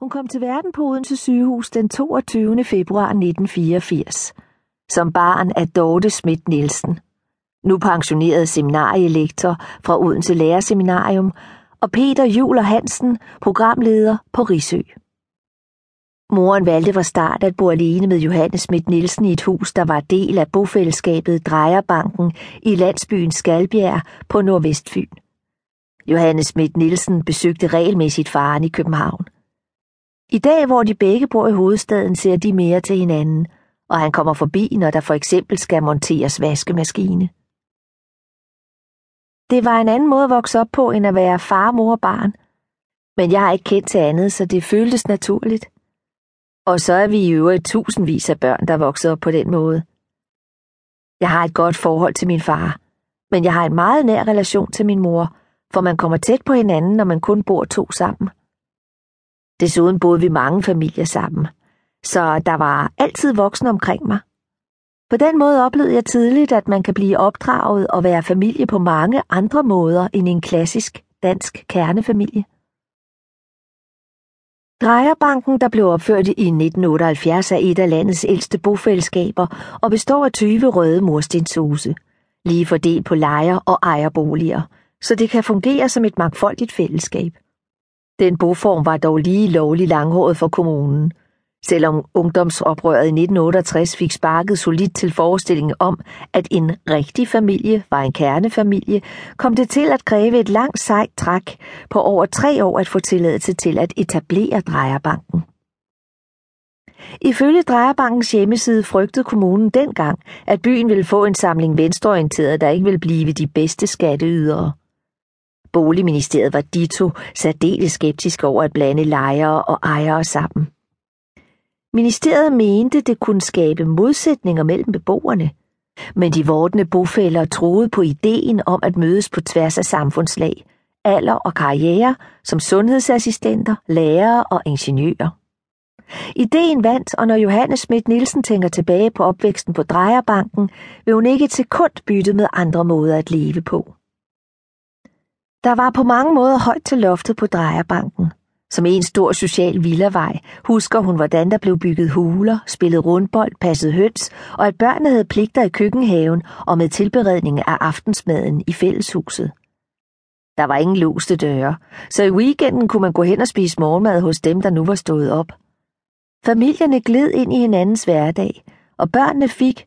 Hun kom til verden på Odense sygehus den 22. februar 1984, som barn af Dorte Schmidt Nielsen, nu pensioneret seminarielektor fra Odense Lærerseminarium, og Peter Juler Hansen, programleder på Risø. Moren valgte fra start at bo alene med Johannes Schmidt Nielsen i et hus, der var del af bofællesskabet Drejerbanken i landsbyen Skalbjerg på Nordvestfyn. Johannes Schmidt Nielsen besøgte regelmæssigt faren i København. I dag, hvor de begge bor i hovedstaden, ser de mere til hinanden, og han kommer forbi, når der for eksempel skal monteres vaskemaskine. Det var en anden måde at vokse op på, end at være far, mor og barn. Men jeg har ikke kendt til andet, så det føltes naturligt. Og så er vi i øvrigt tusindvis af børn, der vokser op på den måde. Jeg har et godt forhold til min far, men jeg har en meget nær relation til min mor, for man kommer tæt på hinanden, når man kun bor to sammen. Desuden boede vi mange familier sammen, så der var altid voksne omkring mig. På den måde oplevede jeg tidligt, at man kan blive opdraget og være familie på mange andre måder end en klassisk dansk kernefamilie. Drejerbanken, der blev opført i 1978, er et af landets ældste bofællesskaber og består af 20 røde murstenshuse, lige fordelt på lejer- og ejerboliger, så det kan fungere som et mangfoldigt fællesskab. Den boform var dog lige lovlig langhåret for kommunen. Selvom ungdomsoprøret i 1968 fik sparket solidt til forestillingen om, at en rigtig familie var en kernefamilie, kom det til at kræve et langt sejt træk på over tre år at få tilladelse til at etablere Drejerbanken. Ifølge Drejerbankens hjemmeside frygtede kommunen dengang, at byen ville få en samling venstreorienterede, der ikke ville blive de bedste skatteydere. Boligministeriet var dito særdeles skeptisk over at blande lejere og ejere sammen. Ministeriet mente, det kunne skabe modsætninger mellem beboerne, men de vordende bofælder troede på ideen om at mødes på tværs af samfundslag, alder og karriere som sundhedsassistenter, lærere og ingeniører. Ideen vandt, og når Johannes Schmidt Nielsen tænker tilbage på opvæksten på Drejerbanken, vil hun ikke til sekund bytte med andre måder at leve på. Der var på mange måder højt til loftet på Drejerbanken. Som en stor social villavej husker hun, hvordan der blev bygget huler, spillet rundbold, passet høns, og at børnene havde pligter i køkkenhaven og med tilberedning af aftensmaden i fælleshuset. Der var ingen låste døre, så i weekenden kunne man gå hen og spise morgenmad hos dem, der nu var stået op. Familierne gled ind i hinandens hverdag, og børnene fik,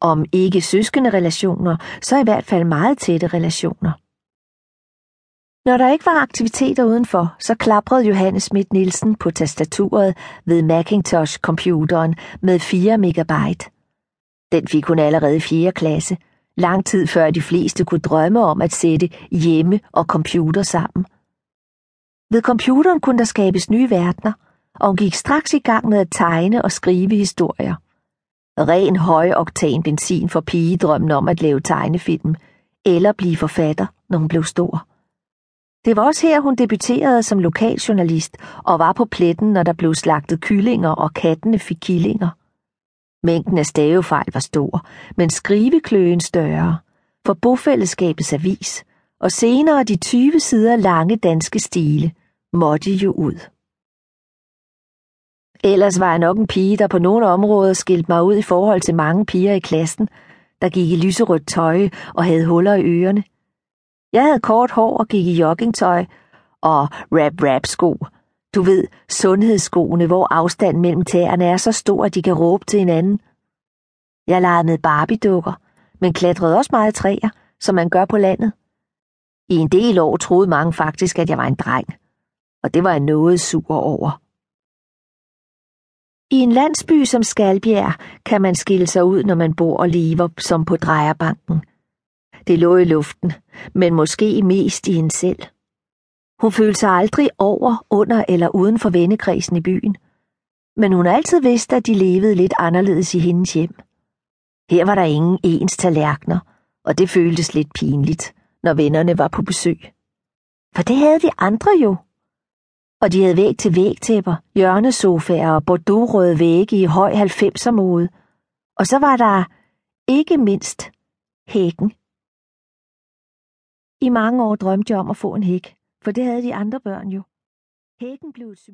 om ikke søskende relationer, så i hvert fald meget tætte relationer. Når der ikke var aktiviteter udenfor, så klaprede Johannes Schmidt Nielsen på tastaturet ved Macintosh-computeren med 4 megabyte. Den fik hun allerede i 4. klasse, lang tid før de fleste kunne drømme om at sætte hjemme og computer sammen. Ved computeren kunne der skabes nye verdener, og hun gik straks i gang med at tegne og skrive historier. Ren højoktan benzin for pigedrømmen om at lave tegnefilm, eller blive forfatter, når hun blev stor. Det var også her, hun debuterede som lokaljournalist og var på pletten, når der blev slagtet kyllinger og kattene fik killinger. Mængden af stavefejl var stor, men skrivekløen større, for bofællesskabets avis, og senere de 20 sider lange danske stile, måtte jo ud. Ellers var jeg nok en pige, der på nogle områder skilte mig ud i forhold til mange piger i klassen, der gik i lyserødt tøj og havde huller i ørerne. Jeg havde kort hår og gik i joggingtøj og rap-rap-sko. Du ved, sundhedsskoene, hvor afstanden mellem tæerne er så stor, at de kan råbe til hinanden. Jeg legede med Barbie-dukker, men klatrede også meget træer, som man gør på landet. I en del år troede mange faktisk, at jeg var en dreng, og det var jeg noget sur over. I en landsby som Skalbjerg kan man skille sig ud, når man bor og lever som på drejerbanken. Det lå i luften, men måske mest i hende selv. Hun følte sig aldrig over, under eller uden for vennekredsen i byen. Men hun altid vidste, at de levede lidt anderledes i hendes hjem. Her var der ingen ens tallerkener, og det føltes lidt pinligt, når vennerne var på besøg. For det havde de andre jo. Og de havde væg til vægtæpper, hjørnesofaer og bordeauxrøde vægge i høj 90'er mode. Og så var der ikke mindst hækken. I mange år drømte jeg om at få en hæk, for det havde de andre børn jo. Hækken blev et.